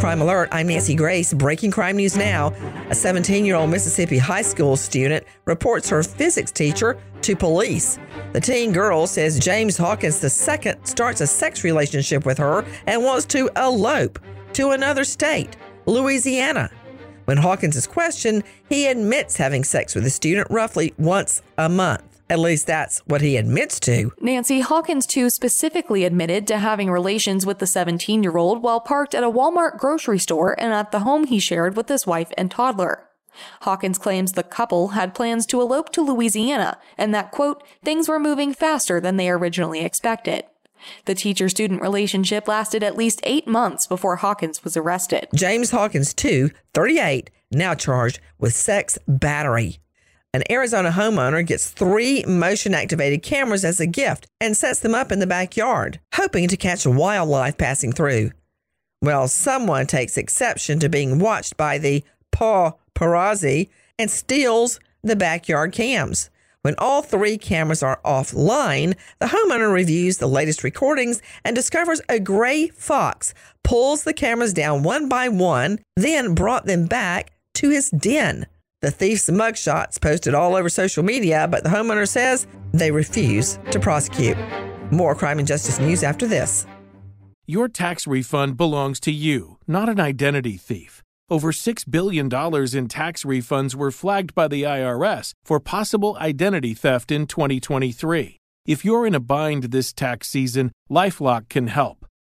Crime Alert, I'm Nancy Grace. Breaking crime news now. A 17 year old Mississippi high school student reports her physics teacher to police. The teen girl says James Hawkins II starts a sex relationship with her and wants to elope to another state, Louisiana. When Hawkins is questioned, he admits having sex with the student roughly once a month. At least that's what he admits to. Nancy Hawkins, II, specifically admitted to having relations with the 17 year old while parked at a Walmart grocery store and at the home he shared with his wife and toddler. Hawkins claims the couple had plans to elope to Louisiana and that, quote, things were moving faster than they originally expected. The teacher student relationship lasted at least eight months before Hawkins was arrested. James Hawkins, II, 38, now charged with sex battery. An Arizona homeowner gets three motion activated cameras as a gift and sets them up in the backyard, hoping to catch wildlife passing through. Well, someone takes exception to being watched by the paparazzi and steals the backyard cams. When all three cameras are offline, the homeowner reviews the latest recordings and discovers a gray fox pulls the cameras down one by one, then brought them back to his den. The thief's mugshots posted all over social media, but the homeowner says they refuse to prosecute. More crime and justice news after this. Your tax refund belongs to you, not an identity thief. Over $6 billion in tax refunds were flagged by the IRS for possible identity theft in 2023. If you're in a bind this tax season, Lifelock can help.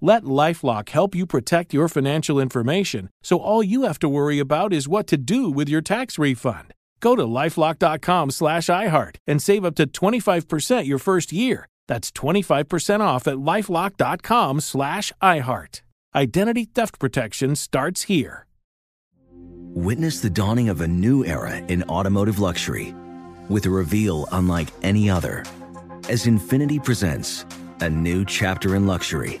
Let Lifelock help you protect your financial information so all you have to worry about is what to do with your tax refund. Go to lifelock.com slash iHeart and save up to 25% your first year. That's 25% off at lifelock.com slash iHeart. Identity theft protection starts here. Witness the dawning of a new era in automotive luxury with a reveal unlike any other as Infiniti presents a new chapter in luxury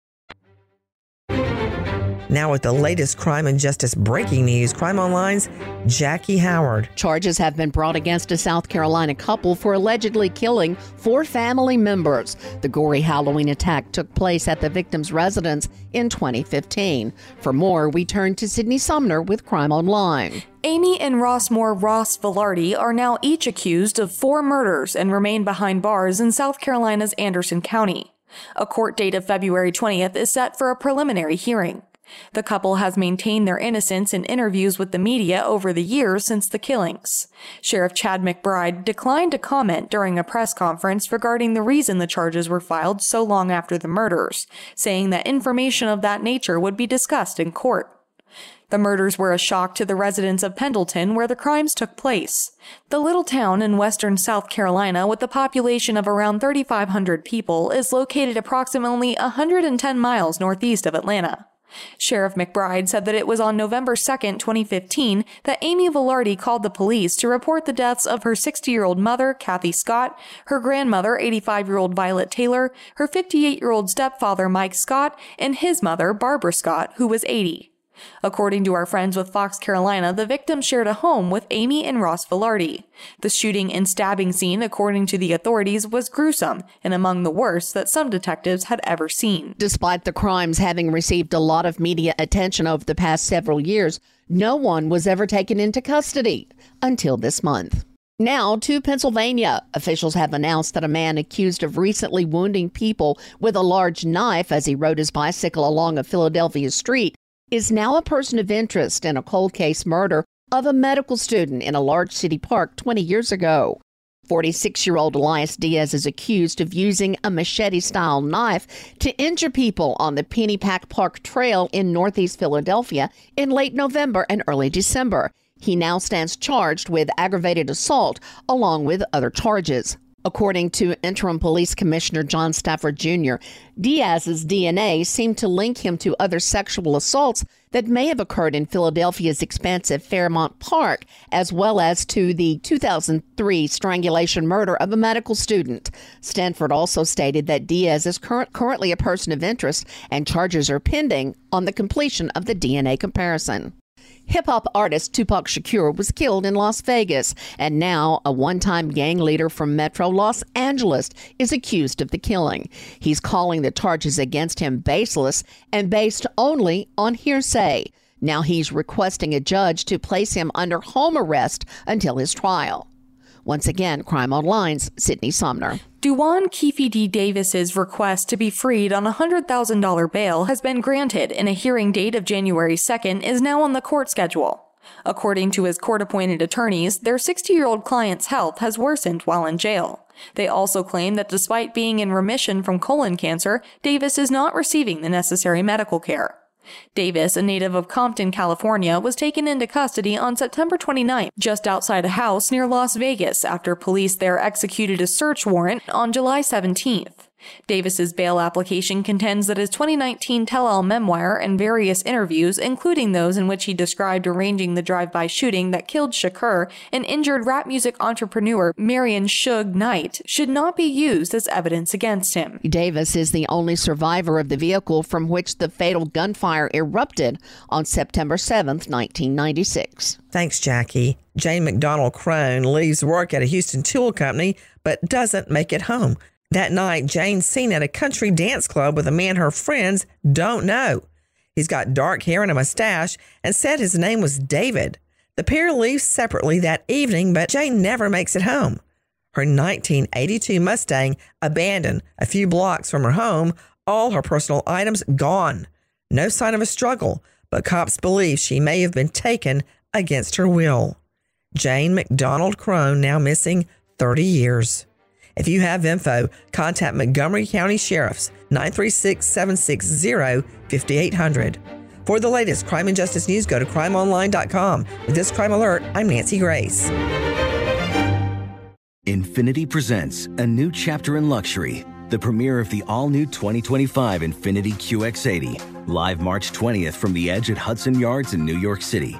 Now, with the latest crime and justice breaking news, Crime Online's Jackie Howard. Charges have been brought against a South Carolina couple for allegedly killing four family members. The gory Halloween attack took place at the victim's residence in 2015. For more, we turn to Sydney Sumner with Crime Online. Amy and Rossmore Ross Velarde are now each accused of four murders and remain behind bars in South Carolina's Anderson County. A court date of February 20th is set for a preliminary hearing. The couple has maintained their innocence in interviews with the media over the years since the killings. Sheriff Chad McBride declined to comment during a press conference regarding the reason the charges were filed so long after the murders, saying that information of that nature would be discussed in court. The murders were a shock to the residents of Pendleton, where the crimes took place. The little town in western South Carolina, with a population of around 3,500 people, is located approximately 110 miles northeast of Atlanta. Sheriff McBride said that it was on November 2, 2015, that Amy Velarde called the police to report the deaths of her 60 year old mother, Kathy Scott, her grandmother, 85 year old Violet Taylor, her 58 year old stepfather, Mike Scott, and his mother, Barbara Scott, who was 80. According to our friends with Fox Carolina, the victim shared a home with Amy and Ross Velarde. The shooting and stabbing scene, according to the authorities, was gruesome and among the worst that some detectives had ever seen. Despite the crimes having received a lot of media attention over the past several years, no one was ever taken into custody until this month. Now to Pennsylvania. Officials have announced that a man accused of recently wounding people with a large knife as he rode his bicycle along a Philadelphia street is now a person of interest in a cold case murder of a medical student in a large city park 20 years ago. 46 year old Elias Diaz is accused of using a machete style knife to injure people on the Pennypack Park Trail in northeast Philadelphia in late November and early December. He now stands charged with aggravated assault along with other charges. According to interim police commissioner John Stanford Jr., Diaz's DNA seemed to link him to other sexual assaults that may have occurred in Philadelphia's expansive Fairmount Park, as well as to the 2003 strangulation murder of a medical student. Stanford also stated that Diaz is current, currently a person of interest and charges are pending on the completion of the DNA comparison. Hip hop artist Tupac Shakur was killed in Las Vegas, and now a one time gang leader from Metro Los Angeles is accused of the killing. He's calling the charges against him baseless and based only on hearsay. Now he's requesting a judge to place him under home arrest until his trial. Once again, Crime Online's Sydney Sumner. Duane Keffe D. Davis's request to be freed on a $100,000 bail has been granted and a hearing date of January 2nd is now on the court schedule. According to his court appointed attorneys, their 60 year old client's health has worsened while in jail. They also claim that despite being in remission from colon cancer, Davis is not receiving the necessary medical care. Davis, a native of Compton, California, was taken into custody on September 29, just outside a house near Las Vegas after police there executed a search warrant on July 17th. Davis's bail application contends that his 2019 tell-all memoir and various interviews, including those in which he described arranging the drive-by shooting that killed Shakur and injured rap music entrepreneur Marion Suge Knight, should not be used as evidence against him. Davis is the only survivor of the vehicle from which the fatal gunfire erupted on September 7, 1996. Thanks, Jackie. Jane McDonald Crone leaves work at a Houston tool company but doesn't make it home. That night, Jane's seen at a country dance club with a man her friends don't know. He's got dark hair and a mustache and said his name was David. The pair leave separately that evening, but Jane never makes it home. Her 1982 Mustang abandoned a few blocks from her home, all her personal items gone. No sign of a struggle, but cops believe she may have been taken against her will. Jane McDonald Crone now missing 30 years. If you have info, contact Montgomery County Sheriff's 936 760 5800. For the latest crime and justice news, go to crimeonline.com. With this crime alert, I'm Nancy Grace. Infiniti presents a new chapter in luxury, the premiere of the all new 2025 Infiniti QX80, live March 20th from the edge at Hudson Yards in New York City